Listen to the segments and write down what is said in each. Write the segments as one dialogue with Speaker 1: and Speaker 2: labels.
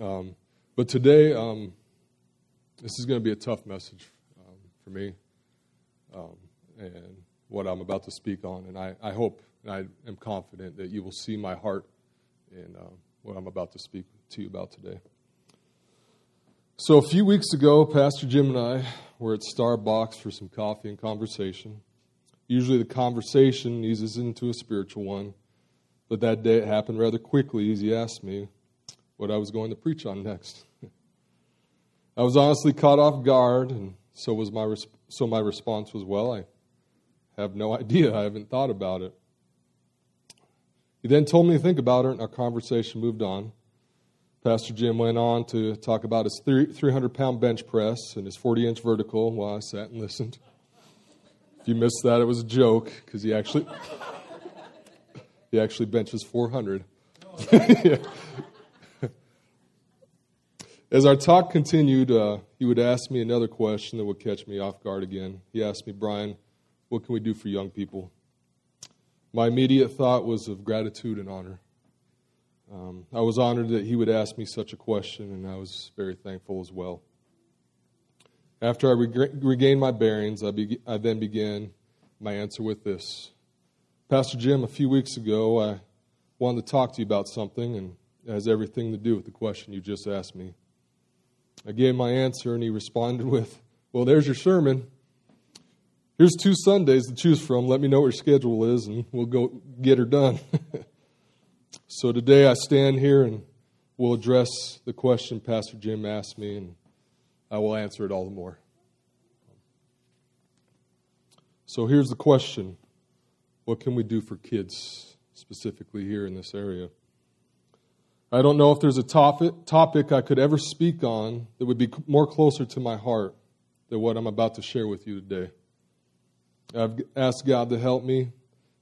Speaker 1: Um, but today, um, this is going to be a tough message um, for me um, and what I'm about to speak on. And I, I, hope and I am confident that you will see my heart in uh, what I'm about to speak to you about today. So, a few weeks ago, Pastor Jim and I were at Starbucks for some coffee and conversation. Usually, the conversation eases into a spiritual one, but that day it happened rather quickly as he asked me what I was going to preach on next. I was honestly caught off guard, and so was my so my response was, "Well, I have no idea. I haven't thought about it." He then told me to think about it, and our conversation moved on. Pastor Jim went on to talk about his 300 pound bench press and his 40 inch vertical while I sat and listened. If you missed that, it was a joke because he actually he actually benches 400. yeah. As our talk continued, uh, he would ask me another question that would catch me off guard again. He asked me, Brian, what can we do for young people? My immediate thought was of gratitude and honor. Um, I was honored that he would ask me such a question, and I was very thankful as well. After I reg- regained my bearings, I, be- I then began my answer with this Pastor Jim, a few weeks ago, I wanted to talk to you about something, and it has everything to do with the question you just asked me. I gave my answer, and he responded with, Well, there's your sermon. Here's two Sundays to choose from. Let me know what your schedule is, and we'll go get her done. so today I stand here and we'll address the question Pastor Jim asked me, and I will answer it all the more. So here's the question What can we do for kids, specifically here in this area? I don't know if there's a topic, topic I could ever speak on that would be more closer to my heart than what I'm about to share with you today. I've asked God to help me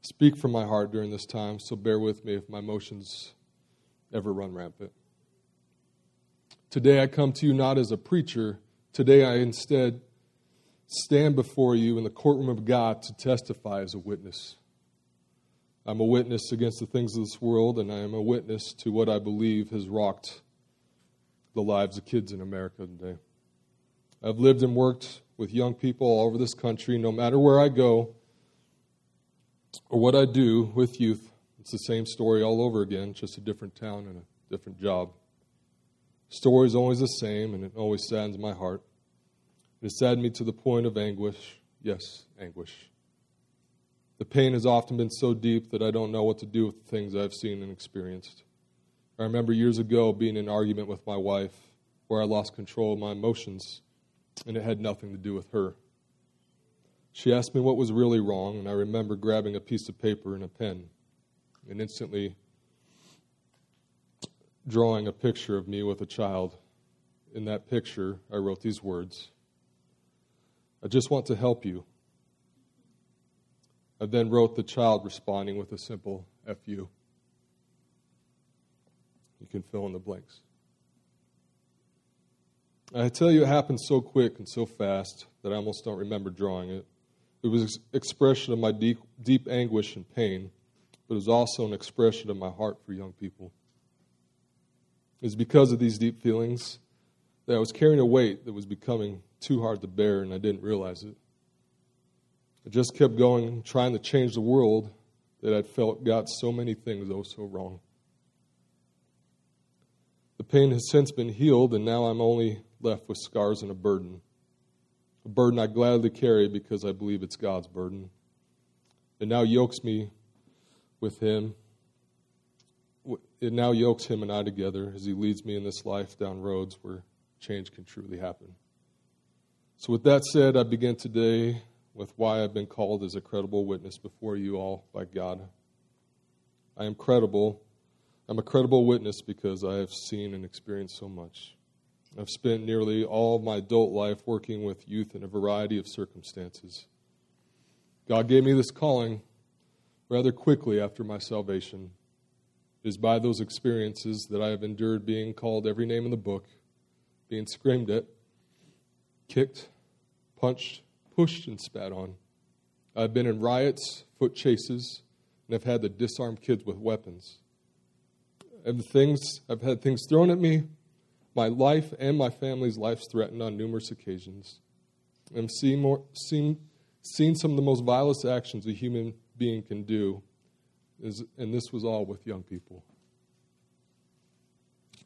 Speaker 1: speak from my heart during this time, so bear with me if my emotions ever run rampant. Today I come to you not as a preacher. Today I instead stand before you in the courtroom of God to testify as a witness. I'm a witness against the things of this world, and I am a witness to what I believe has rocked the lives of kids in America today. I've lived and worked with young people all over this country. No matter where I go or what I do with youth, it's the same story all over again, just a different town and a different job. The story is always the same, and it always saddens my heart. It has saddened me to the point of anguish. Yes, anguish. The pain has often been so deep that I don't know what to do with the things I've seen and experienced. I remember years ago being in an argument with my wife where I lost control of my emotions, and it had nothing to do with her. She asked me what was really wrong, and I remember grabbing a piece of paper and a pen and instantly drawing a picture of me with a child. In that picture, I wrote these words I just want to help you. I then wrote the child responding with a simple FU. You can fill in the blanks. I tell you, it happened so quick and so fast that I almost don't remember drawing it. It was an expression of my deep, deep anguish and pain, but it was also an expression of my heart for young people. It was because of these deep feelings that I was carrying a weight that was becoming too hard to bear, and I didn't realize it. I just kept going, trying to change the world that I'd felt got so many things oh so wrong. The pain has since been healed, and now I'm only left with scars and a burden. A burden I gladly carry because I believe it's God's burden. It now yokes me with Him. It now yokes Him and I together as He leads me in this life down roads where change can truly happen. So, with that said, I begin today with why I've been called as a credible witness before you all by God. I am credible. I'm a credible witness because I have seen and experienced so much. I've spent nearly all my adult life working with youth in a variety of circumstances. God gave me this calling rather quickly after my salvation. It is by those experiences that I have endured being called every name in the book, being screamed at, kicked, punched, pushed and spat on. I've been in riots, foot chases, and I've had to disarm kids with weapons. And things I've had things thrown at me, my life and my family's lives threatened on numerous occasions. I've seen, more, seen, seen some of the most vilest actions a human being can do, is, and this was all with young people.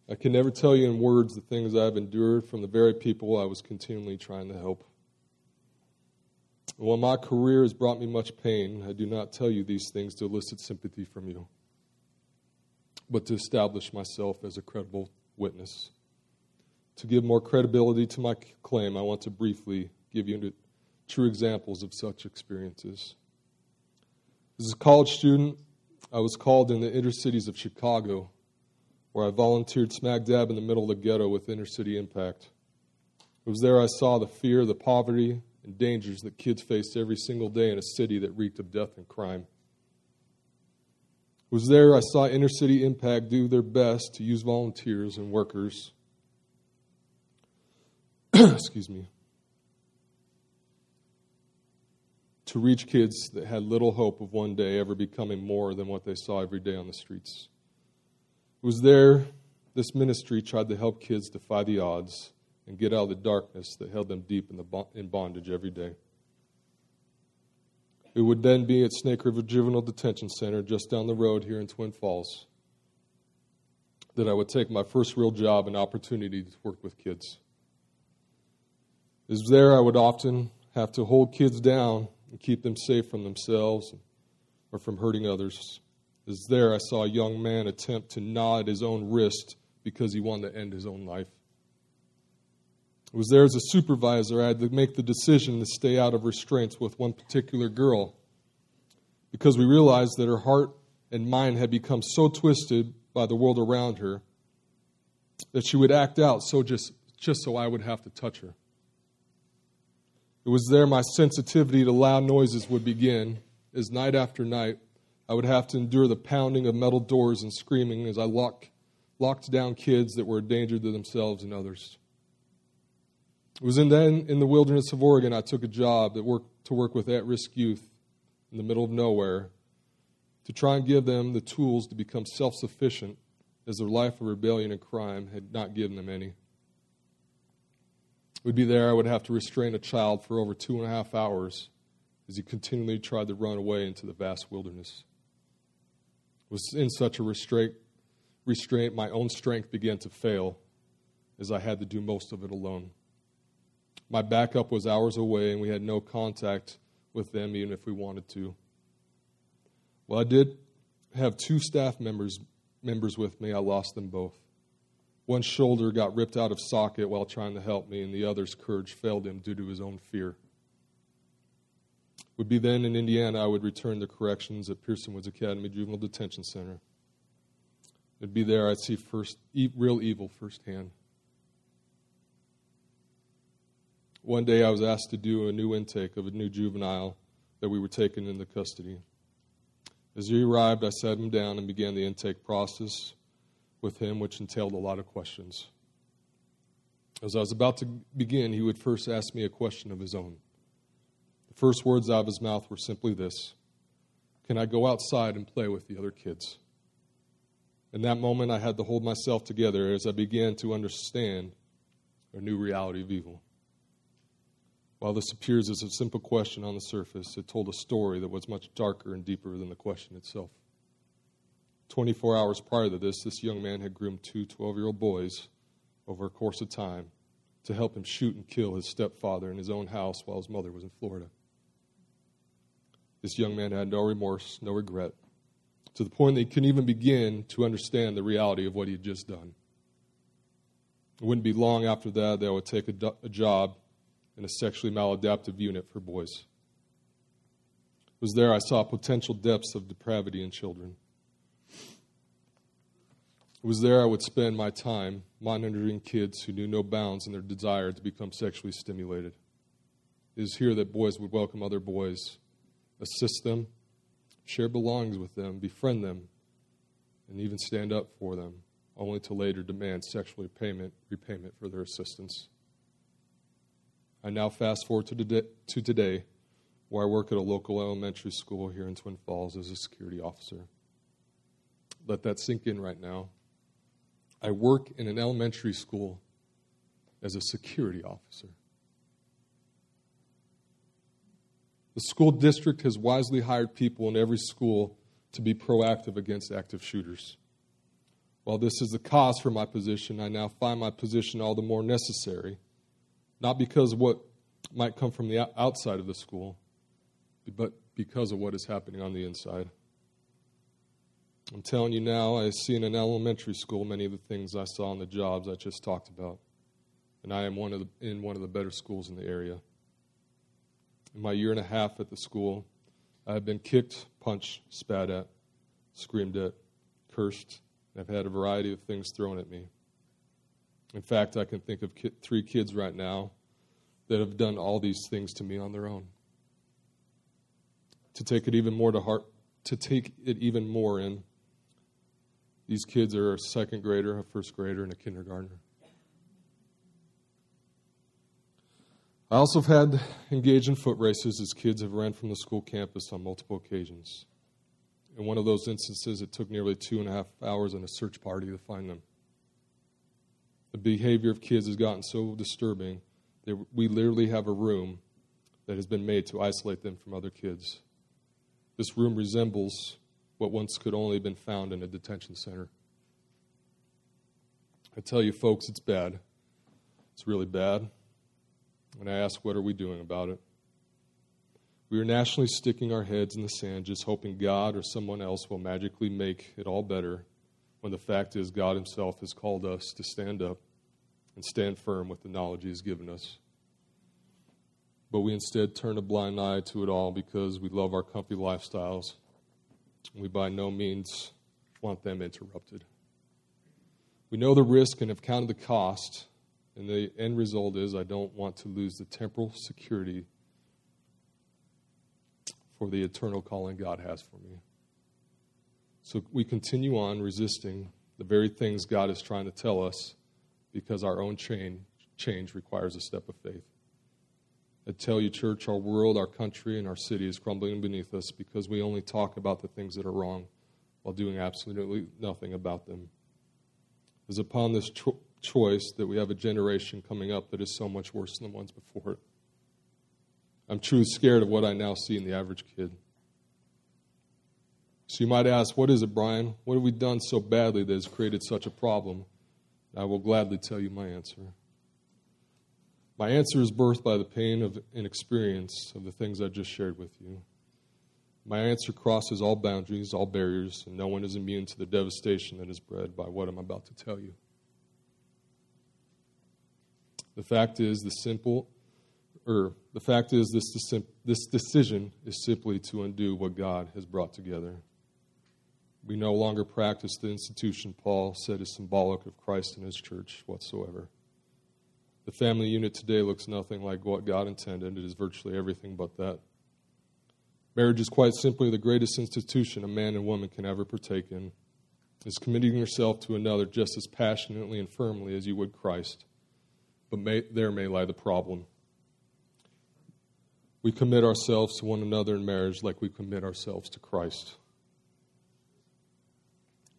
Speaker 1: I can never tell you in words the things I've endured from the very people I was continually trying to help. While my career has brought me much pain, I do not tell you these things to elicit sympathy from you, but to establish myself as a credible witness. To give more credibility to my claim, I want to briefly give you true examples of such experiences. As a college student, I was called in the inner cities of Chicago where I volunteered smack dab in the middle of the ghetto with inner city impact. It was there I saw the fear, the poverty, and dangers that kids faced every single day in a city that reeked of death and crime. Was there I saw inner city impact do their best to use volunteers and workers. excuse me. To reach kids that had little hope of one day ever becoming more than what they saw every day on the streets. It was there this ministry tried to help kids defy the odds and get out of the darkness that held them deep in, the in bondage every day. It would then be at Snake River Juvenile Detention Center just down the road here in Twin Falls that I would take my first real job and opportunity to work with kids. Was there I would often have to hold kids down and keep them safe from themselves or from hurting others. As there, I saw a young man attempt to gnaw at his own wrist because he wanted to end his own life. It was there as a supervisor, I had to make the decision to stay out of restraints with one particular girl because we realized that her heart and mind had become so twisted by the world around her that she would act out so just, just so I would have to touch her. It was there my sensitivity to loud noises would begin as night after night I would have to endure the pounding of metal doors and screaming as I lock, locked down kids that were a danger to themselves and others. It was in then in the wilderness of Oregon I took a job that worked, to work with at-risk youth in the middle of nowhere to try and give them the tools to become self-sufficient as their life of rebellion and crime had not given them any. Would be there I would have to restrain a child for over two and a half hours as he continually tried to run away into the vast wilderness It was in such a restraint, restraint, my own strength began to fail as I had to do most of it alone. My backup was hours away, and we had no contact with them, even if we wanted to. Well, I did have two staff members, members with me. I lost them both. One shoulder got ripped out of socket while trying to help me, and the other's courage failed him due to his own fear would be then in Indiana, I would return to corrections at Pearson Woods Academy Juvenile Detention Center. It'd be there I'd see first real evil firsthand. One day I was asked to do a new intake of a new juvenile that we were taking into custody. As he arrived, I sat him down and began the intake process with him, which entailed a lot of questions. As I was about to begin, he would first ask me a question of his own. The first words out of his mouth were simply this Can I go outside and play with the other kids? In that moment, I had to hold myself together as I began to understand a new reality of evil. While this appears as a simple question on the surface, it told a story that was much darker and deeper than the question itself. 24 hours prior to this, this young man had groomed two 12 year old boys over a course of time to help him shoot and kill his stepfather in his own house while his mother was in Florida. This young man had no remorse, no regret, to the point that he couldn't even begin to understand the reality of what he had just done. It wouldn't be long after that that I would take a, do- a job in a sexually maladaptive unit for boys. It was there I saw potential depths of depravity in children. It was there I would spend my time monitoring kids who knew no bounds in their desire to become sexually stimulated. It is here that boys would welcome other boys assist them, share belongings with them, befriend them, and even stand up for them, only to later demand sexual repayment, repayment for their assistance. I now fast forward to today, to today, where I work at a local elementary school here in Twin Falls as a security officer. Let that sink in right now. I work in an elementary school as a security officer. The school district has wisely hired people in every school to be proactive against active shooters. While this is the cost for my position, I now find my position all the more necessary, not because of what might come from the outside of the school, but because of what is happening on the inside. I'm telling you now, I see in an elementary school many of the things I saw in the jobs I just talked about. And I am one of the, in one of the better schools in the area. In my year and a half at the school, I have been kicked, punched, spat at, screamed at, cursed, and I've had a variety of things thrown at me. In fact, I can think of three kids right now that have done all these things to me on their own. To take it even more to heart, to take it even more in, these kids are a second grader, a first grader, and a kindergartner. I also have had engaged in foot races as kids have ran from the school campus on multiple occasions. In one of those instances, it took nearly two and a half hours and a search party to find them. The behavior of kids has gotten so disturbing that we literally have a room that has been made to isolate them from other kids. This room resembles what once could only have been found in a detention center. I tell you, folks, it's bad. It's really bad. And I ask, what are we doing about it? We are nationally sticking our heads in the sand, just hoping God or someone else will magically make it all better, when the fact is, God Himself has called us to stand up and stand firm with the knowledge He has given us. But we instead turn a blind eye to it all because we love our comfy lifestyles we by no means want them interrupted. We know the risk and have counted the cost, and the end result is I don't want to lose the temporal security for the eternal calling God has for me. So we continue on resisting the very things God is trying to tell us because our own change, change requires a step of faith. I tell you, church, our world, our country, and our city is crumbling beneath us because we only talk about the things that are wrong while doing absolutely nothing about them. It is upon this cho- choice that we have a generation coming up that is so much worse than the ones before it. I'm truly scared of what I now see in the average kid. So you might ask, what is it, Brian? What have we done so badly that has created such a problem? I will gladly tell you my answer. My answer is birthed by the pain of an experience of the things I just shared with you. My answer crosses all boundaries, all barriers, and no one is immune to the devastation that is bred by what I'm about to tell you. The fact is, the simple, or er, the fact is, this, this decision is simply to undo what God has brought together. We no longer practice the institution Paul said is symbolic of Christ and his church whatsoever. The family unit today looks nothing like what God intended. It is virtually everything but that. Marriage is quite simply the greatest institution a man and woman can ever partake in. Is committing yourself to another just as passionately and firmly as you would Christ. But may, there may lie the problem. We commit ourselves to one another in marriage like we commit ourselves to Christ.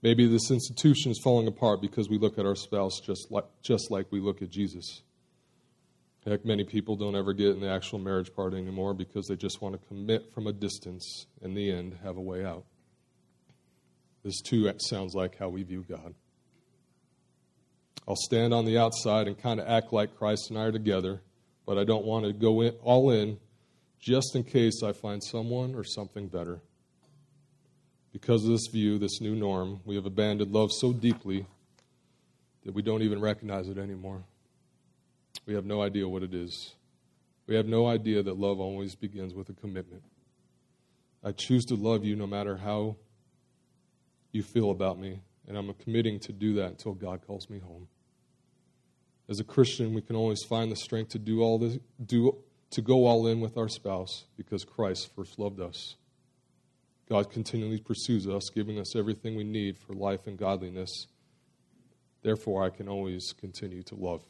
Speaker 1: Maybe this institution is falling apart because we look at our spouse just like, just like we look at Jesus. Heck, many people don't ever get in the actual marriage part anymore because they just want to commit from a distance, in the end, have a way out. This too sounds like how we view God. I'll stand on the outside and kind of act like Christ and I are together, but I don't want to go in, all in just in case I find someone or something better. Because of this view, this new norm, we have abandoned love so deeply that we don't even recognize it anymore. We have no idea what it is. We have no idea that love always begins with a commitment. I choose to love you no matter how you feel about me, and I'm committing to do that until God calls me home. As a Christian, we can always find the strength to do all this, do, to go all in with our spouse because Christ first loved us. God continually pursues us, giving us everything we need for life and godliness. Therefore, I can always continue to love.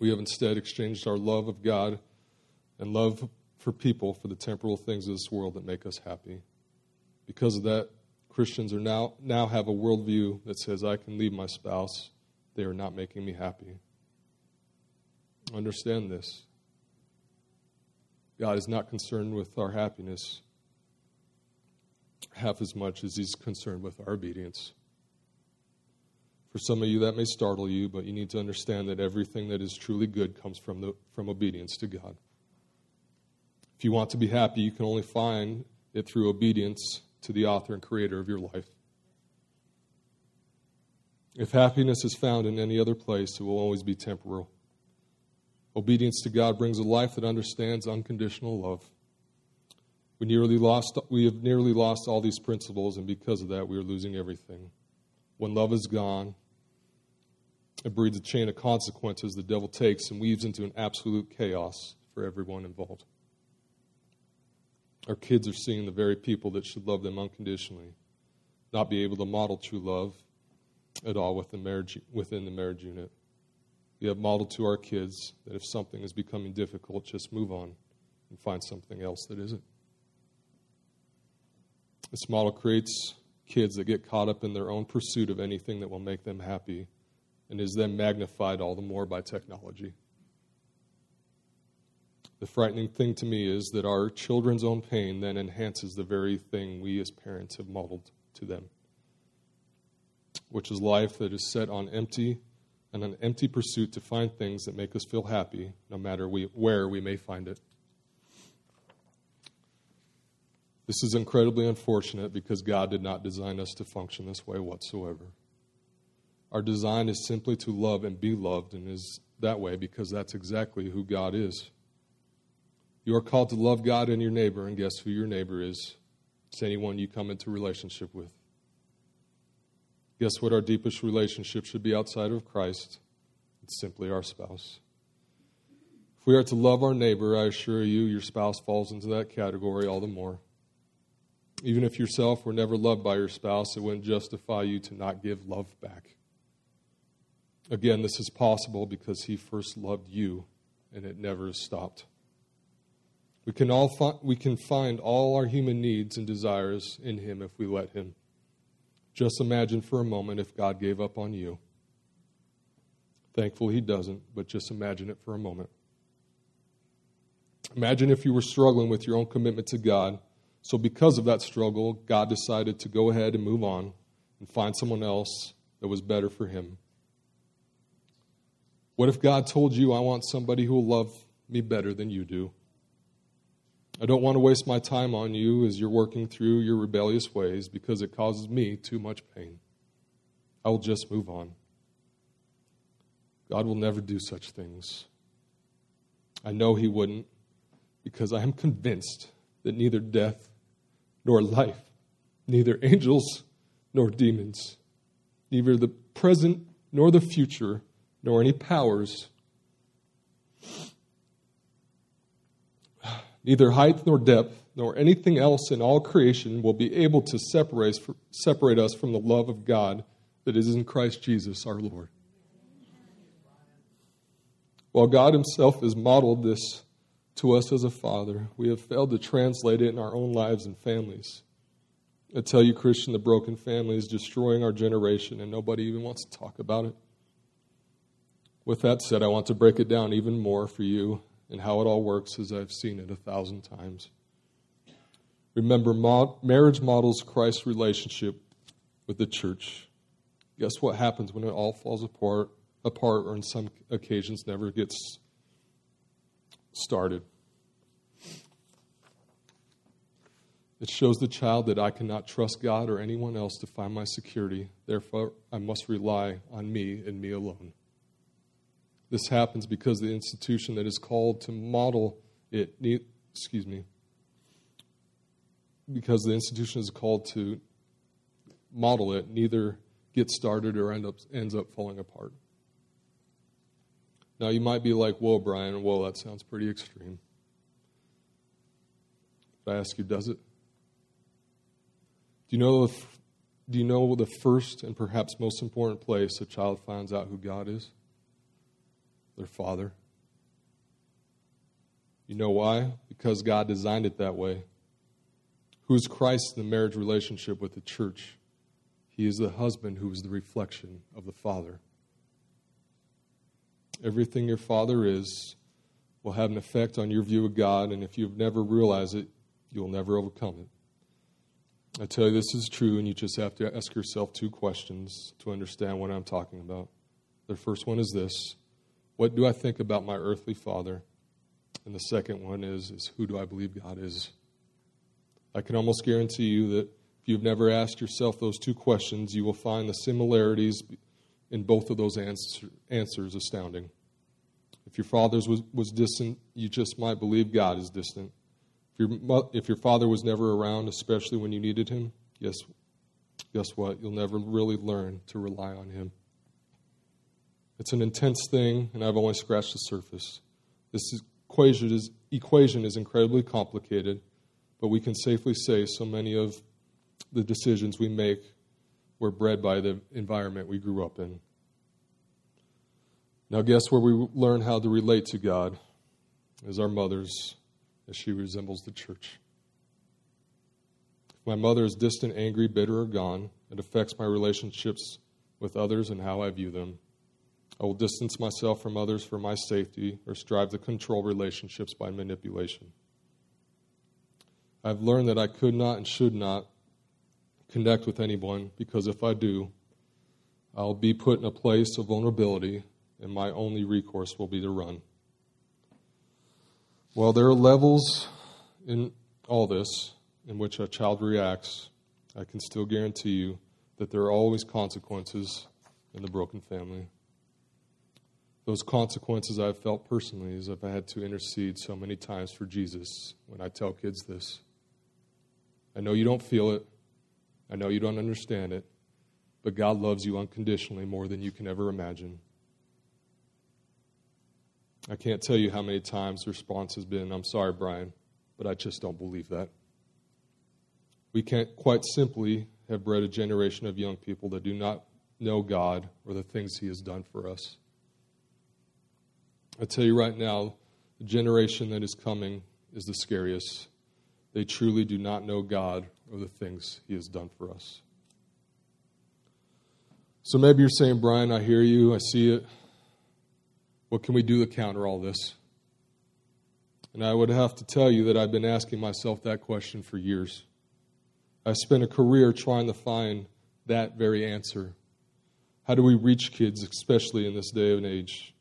Speaker 1: We have instead exchanged our love of God and love for people for the temporal things of this world that make us happy. Because of that, Christians are now, now have a worldview that says, I can leave my spouse. They are not making me happy. Understand this. God is not concerned with our happiness half as much as He's concerned with our obedience. For some of you, that may startle you, but you need to understand that everything that is truly good comes from, the, from obedience to God. If you want to be happy, you can only find it through obedience to the author and creator of your life. If happiness is found in any other place, it will always be temporal. Obedience to God brings a life that understands unconditional love. We nearly lost we have nearly lost all these principles and because of that we are losing everything. When love is gone, it breeds a chain of consequences the devil takes and weaves into an absolute chaos for everyone involved. Our kids are seeing the very people that should love them unconditionally not be able to model true love at all within, marriage, within the marriage unit. We have modeled to our kids that if something is becoming difficult, just move on and find something else that isn't. This model creates kids that get caught up in their own pursuit of anything that will make them happy and is then magnified all the more by technology. The frightening thing to me is that our children's own pain then enhances the very thing we as parents have modeled to them, which is life that is set on empty and an empty pursuit to find things that make us feel happy, no matter we, where we may find it. This is incredibly unfortunate because God did not design us to function this way whatsoever. Our design is simply to love and be loved, and is that way because that's exactly who God is. You are called to love God and your neighbor, and guess who your neighbor is? It's anyone you come into relationship with. Guess what our deepest relationship should be outside of Christ? It's simply our spouse. If we are to love our neighbor, I assure you, your spouse falls into that category all the more. Even if yourself were never loved by your spouse, it wouldn't justify you to not give love back. Again, this is possible because he first loved you and it never stopped. We can, all fi- we can find all our human needs and desires in him if we let him. Just imagine for a moment if God gave up on you. Thankfully, he doesn't, but just imagine it for a moment. Imagine if you were struggling with your own commitment to God so, because of that struggle, God decided to go ahead and move on and find someone else that was better for him. What if God told you, I want somebody who will love me better than you do? I don't want to waste my time on you as you're working through your rebellious ways because it causes me too much pain. I will just move on. God will never do such things. I know He wouldn't because I am convinced that neither death nor life, neither angels nor demons, neither the present nor the future, nor any powers, neither height nor depth, nor anything else in all creation will be able to separate, separate us from the love of God that is in Christ Jesus our Lord. While God Himself has modeled this to us as a father. We have failed to translate it in our own lives and families. I tell you, Christian, the broken family is destroying our generation, and nobody even wants to talk about it. With that said, I want to break it down even more for you and how it all works as I've seen it a thousand times. Remember, marriage models Christ's relationship with the church. Guess what happens when it all falls apart, apart or in some occasions never gets started. It shows the child that I cannot trust God or anyone else to find my security. Therefore, I must rely on me and me alone. This happens because the institution that is called to model it, excuse me, because the institution is called to model it, neither gets started or end up, ends up falling apart. Now, you might be like, whoa, Brian, whoa, that sounds pretty extreme. But I ask you, does it? Do you know the, do you know the first and perhaps most important place a child finds out who God is? Their father. You know why? Because God designed it that way. Who's Christ in the marriage relationship with the church? He is the husband who is the reflection of the Father. Everything your Father is will have an effect on your view of God, and if you've never realized it, you'll never overcome it. I tell you, this is true, and you just have to ask yourself two questions to understand what I'm talking about. The first one is this What do I think about my earthly father? And the second one is, is Who do I believe God is? I can almost guarantee you that if you've never asked yourself those two questions, you will find the similarities in both of those answer, answers astounding. If your father was, was distant, you just might believe God is distant. If your, if your father was never around, especially when you needed him, guess, guess what? You'll never really learn to rely on him. It's an intense thing, and I've only scratched the surface. This equation is, equation is incredibly complicated, but we can safely say so many of the decisions we make were bred by the environment we grew up in. Now, guess where we learn how to relate to God? As our mothers, as she resembles the church. If my mother is distant, angry, bitter, or gone, it affects my relationships with others and how I view them. I will distance myself from others for my safety or strive to control relationships by manipulation. I've learned that I could not and should not connect with anyone because if I do, I'll be put in a place of vulnerability and my only recourse will be to run. Well, there are levels in all this in which a child reacts. I can still guarantee you that there are always consequences in the broken family. Those consequences I've felt personally is if I had to intercede so many times for Jesus when I tell kids this. I know you don't feel it, I know you don't understand it, but God loves you unconditionally more than you can ever imagine. I can't tell you how many times the response has been, I'm sorry, Brian, but I just don't believe that. We can't quite simply have bred a generation of young people that do not know God or the things He has done for us. I tell you right now, the generation that is coming is the scariest. They truly do not know God or the things He has done for us. So maybe you're saying, Brian, I hear you, I see it. What can we do to counter all this? And I would have to tell you that I've been asking myself that question for years. I spent a career trying to find that very answer. How do we reach kids, especially in this day and age?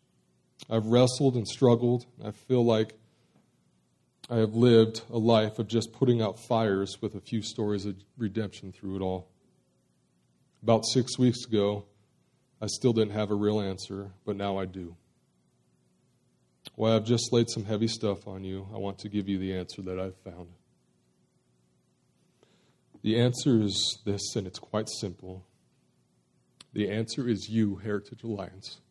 Speaker 1: I've wrestled and struggled. I feel like I have lived a life of just putting out fires with a few stories of redemption through it all. About six weeks ago, I still didn't have a real answer, but now I do. Well, I've just laid some heavy stuff on you. I want to give you the answer that I've found. The answer is this, and it's quite simple. The answer is you, Heritage Alliance.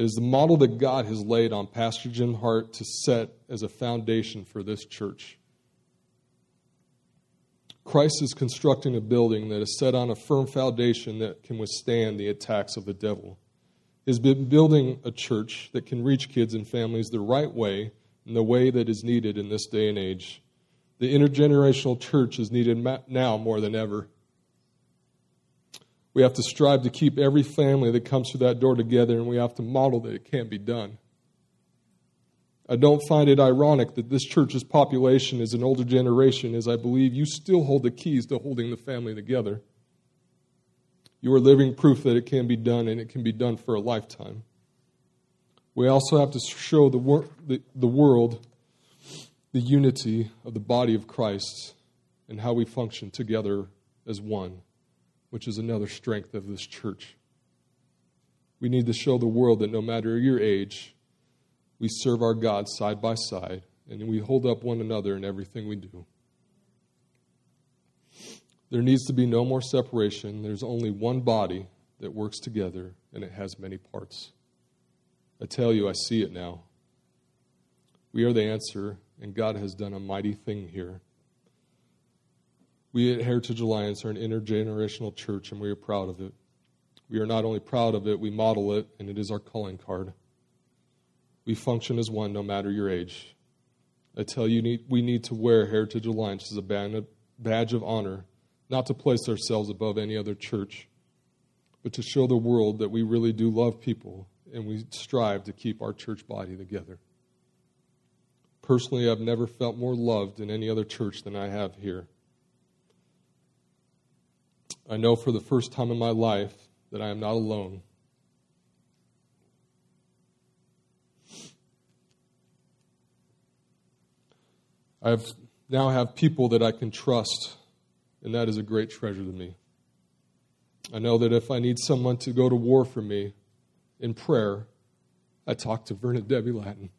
Speaker 1: It is the model that God has laid on Pastor Jim Hart to set as a foundation for this church. Christ is constructing a building that is set on a firm foundation that can withstand the attacks of the devil has been building a church that can reach kids and families the right way in the way that is needed in this day and age. The intergenerational church is needed now more than ever. We have to strive to keep every family that comes through that door together, and we have to model that it can be done. I don't find it ironic that this church's population is an older generation, as I believe you still hold the keys to holding the family together. You are living proof that it can be done and it can be done for a lifetime. We also have to show the, wor- the, the world the unity of the body of Christ and how we function together as one, which is another strength of this church. We need to show the world that no matter your age, we serve our God side by side and we hold up one another in everything we do. There needs to be no more separation. There's only one body that works together, and it has many parts. I tell you, I see it now. We are the answer, and God has done a mighty thing here. We at Heritage Alliance are an intergenerational church, and we are proud of it. We are not only proud of it, we model it, and it is our calling card. We function as one no matter your age. I tell you, we need to wear Heritage Alliance as a badge of honor not to place ourselves above any other church, but to show the world that we really do love people and we strive to keep our church body together. Personally, I've never felt more loved in any other church than I have here. I know for the first time in my life that I am not alone. I now have people that I can trust, and that is a great treasure to me. I know that if I need someone to go to war for me in prayer, I talk to Vernon Debbie Latin.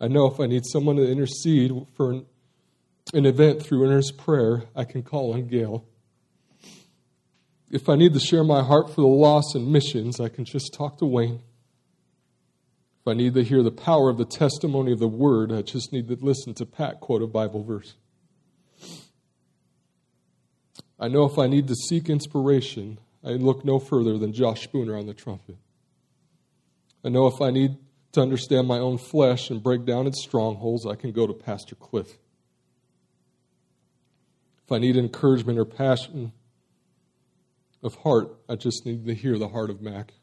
Speaker 1: I know if I need someone to intercede for an, an event through earnest prayer, I can call on Gail. If I need to share my heart for the lost and missions, I can just talk to Wayne. If I need to hear the power of the testimony of the word, I just need to listen to Pat quote a Bible verse. I know if I need to seek inspiration, I look no further than Josh Spooner on the trumpet. I know if I need to understand my own flesh and break down its strongholds, I can go to Pastor Cliff. If I need encouragement or passion of heart, I just need to hear the heart of Mac.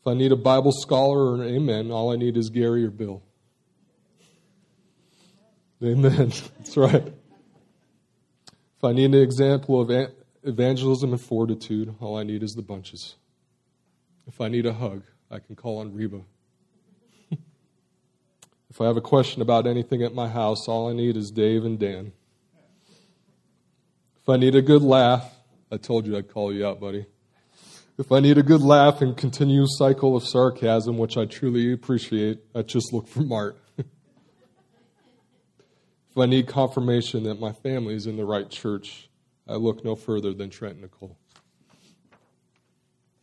Speaker 1: If I need a Bible scholar or an amen, all I need is Gary or Bill. Amen. That's right. If I need an example of evangelism and fortitude, all I need is the bunches. If I need a hug, I can call on Reba. if I have a question about anything at my house, all I need is Dave and Dan. If I need a good laugh, I told you I'd call you out, buddy. If I need a good laugh and continuous cycle of sarcasm, which I truly appreciate, I just look for Mart. if I need confirmation that my family is in the right church, I look no further than Trent Nicole.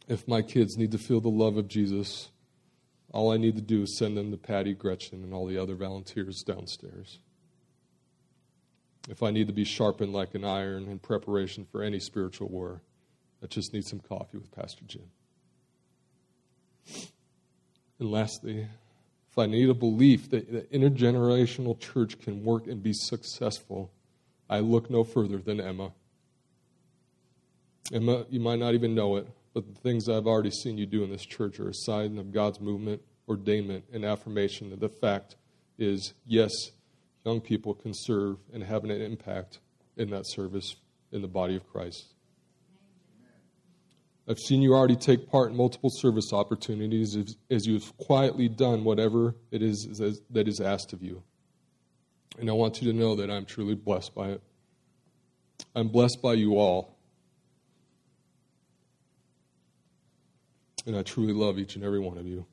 Speaker 1: If my kids need to feel the love of Jesus, all I need to do is send them to Patty, Gretchen, and all the other volunteers downstairs. If I need to be sharpened like an iron in preparation for any spiritual war, I just need some coffee with Pastor Jim. And lastly, if I need a belief that the intergenerational church can work and be successful, I look no further than Emma. Emma, you might not even know it, but the things I've already seen you do in this church are a sign of God's movement, ordainment, and affirmation that the fact is yes, young people can serve and have an impact in that service in the body of Christ. I've seen you already take part in multiple service opportunities as, as you've quietly done whatever it is that is asked of you. And I want you to know that I'm truly blessed by it. I'm blessed by you all. And I truly love each and every one of you.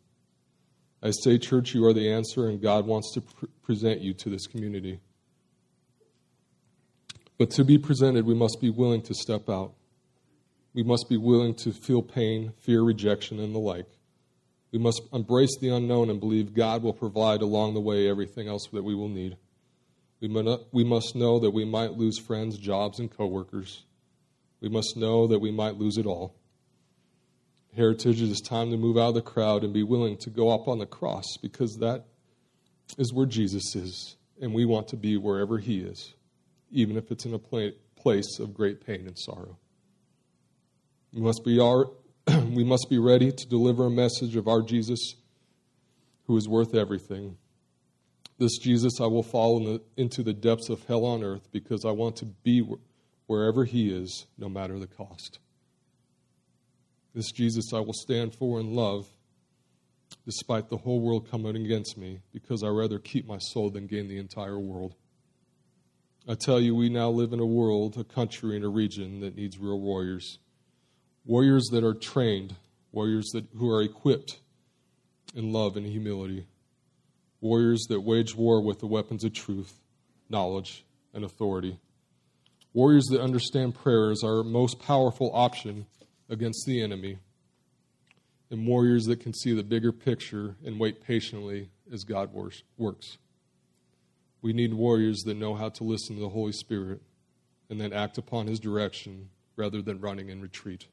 Speaker 1: I say, church, you are the answer, and God wants to pr- present you to this community. But to be presented, we must be willing to step out. We must be willing to feel pain, fear, rejection, and the like. We must embrace the unknown and believe God will provide along the way everything else that we will need. We must know that we might lose friends, jobs, and coworkers. We must know that we might lose it all. Heritage, it is time to move out of the crowd and be willing to go up on the cross because that is where Jesus is, and we want to be wherever He is, even if it's in a place of great pain and sorrow. We must be, our, we must be ready to deliver a message of our Jesus who is worth everything. This Jesus I will follow into the depths of hell on earth because I want to be wherever He is, no matter the cost. This Jesus I will stand for and love, despite the whole world coming against me, because I rather keep my soul than gain the entire world. I tell you, we now live in a world, a country, and a region that needs real warriors. Warriors that are trained, warriors that, who are equipped in love and humility. Warriors that wage war with the weapons of truth, knowledge, and authority. Warriors that understand prayer as our most powerful option against the enemy, and warriors that can see the bigger picture and wait patiently as God works. We need warriors that know how to listen to the Holy Spirit and then act upon his direction rather than running in retreat.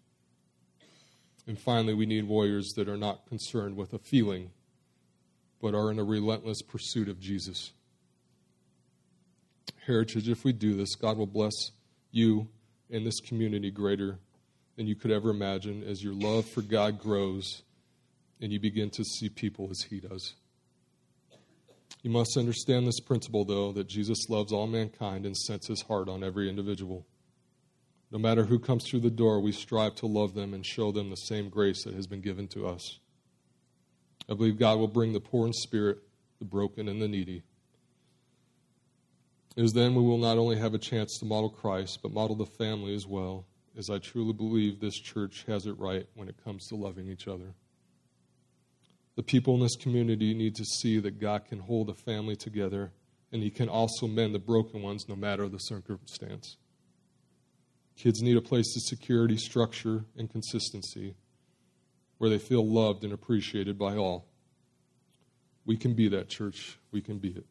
Speaker 1: And finally, we need warriors that are not concerned with a feeling, but are in a relentless pursuit of Jesus. Heritage, if we do this, God will bless you and this community greater than you could ever imagine as your love for God grows and you begin to see people as He does. You must understand this principle, though, that Jesus loves all mankind and sets His heart on every individual. No matter who comes through the door, we strive to love them and show them the same grace that has been given to us. I believe God will bring the poor in spirit, the broken, and the needy. It is then we will not only have a chance to model Christ, but model the family as well, as I truly believe this church has it right when it comes to loving each other. The people in this community need to see that God can hold a family together and He can also mend the broken ones no matter the circumstance. Kids need a place of security, structure, and consistency where they feel loved and appreciated by all. We can be that church. We can be it.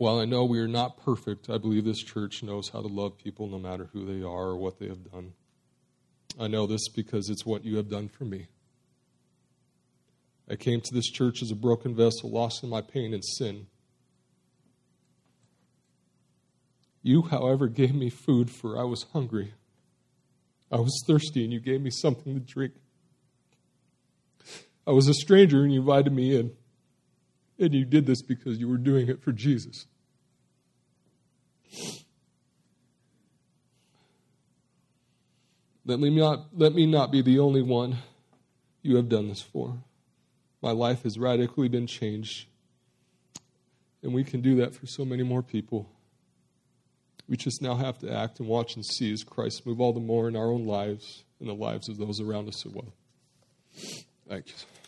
Speaker 1: While I know we are not perfect, I believe this church knows how to love people no matter who they are or what they have done. I know this because it's what you have done for me. I came to this church as a broken vessel, lost in my pain and sin. You, however, gave me food, for I was hungry. I was thirsty, and you gave me something to drink. I was a stranger, and you invited me in. And you did this because you were doing it for Jesus. Let me not, let me not be the only one you have done this for. My life has radically been changed. And we can do that for so many more people. We just now have to act and watch and see as Christ move all the more in our own lives and the lives of those around us as well. Thank you.